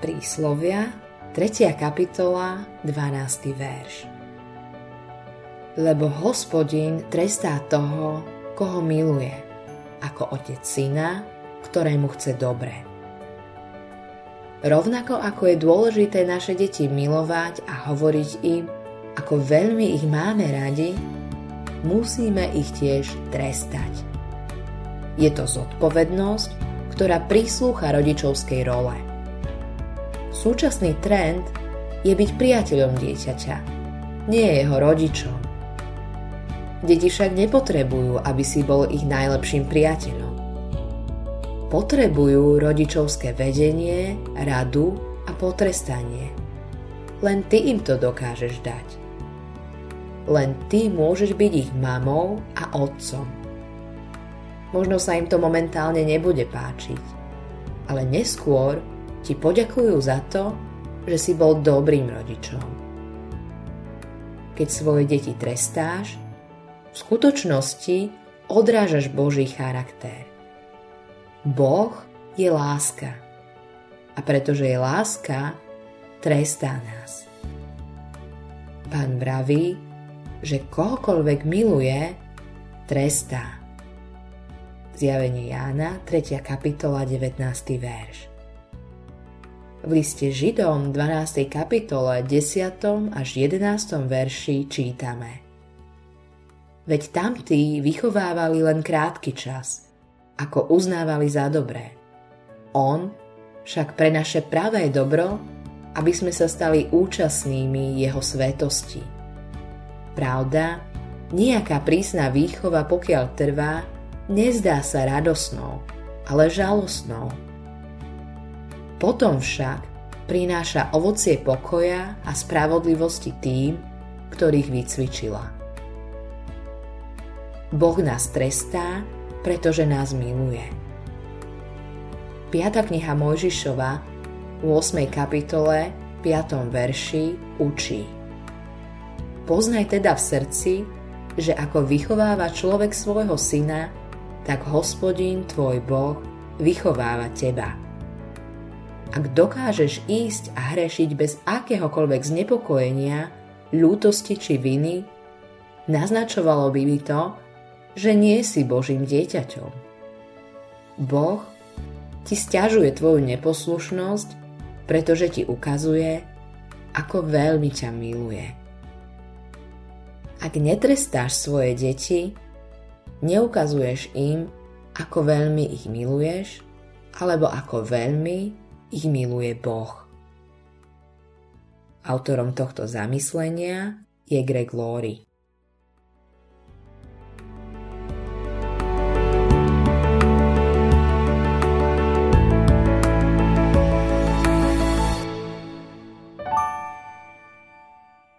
Príslovia, 3. kapitola, 12. verš. Lebo hospodin trestá toho, koho miluje, ako otec syna, ktorému chce dobre. Rovnako ako je dôležité naše deti milovať a hovoriť im, ako veľmi ich máme radi, musíme ich tiež trestať. Je to zodpovednosť, ktorá prislúcha rodičovskej role – Súčasný trend je byť priateľom dieťaťa, nie jeho rodičom. Deti však nepotrebujú, aby si bol ich najlepším priateľom. Potrebujú rodičovské vedenie, radu a potrestanie. Len ty im to dokážeš dať. Len ty môžeš byť ich mamou a otcom. Možno sa im to momentálne nebude páčiť, ale neskôr ti poďakujú za to, že si bol dobrým rodičom. Keď svoje deti trestáš, v skutočnosti odrážaš Boží charakter. Boh je láska. A pretože je láska, trestá nás. Pán vraví, že kohokoľvek miluje, trestá. Zjavenie Jána, 3. kapitola, 19. verš. V liste Židom 12. kapitole 10. až 11. verši čítame Veď tamtí vychovávali len krátky čas, ako uznávali za dobré. On však pre naše pravé dobro, aby sme sa stali účastnými jeho svetosti. Pravda, nejaká prísna výchova, pokiaľ trvá, nezdá sa radosnou, ale žalostnou potom však prináša ovocie pokoja a spravodlivosti tým, ktorých vycvičila. Boh nás trestá, pretože nás miluje. 5. kniha Mojžišova v 8. kapitole 5. verši učí. Poznaj teda v srdci, že ako vychováva človek svojho syna, tak hospodín tvoj Boh vychováva teba. Ak dokážeš ísť a hrešiť bez akéhokoľvek znepokojenia, ľútosti či viny, naznačovalo by mi to, že nie si Božím dieťaťom. Boh ti stiažuje tvoju neposlušnosť, pretože ti ukazuje, ako veľmi ťa miluje. Ak netrestáš svoje deti, neukazuješ im, ako veľmi ich miluješ, alebo ako veľmi ich miluje Boh. Autorom tohto zamyslenia je Greg Laurie.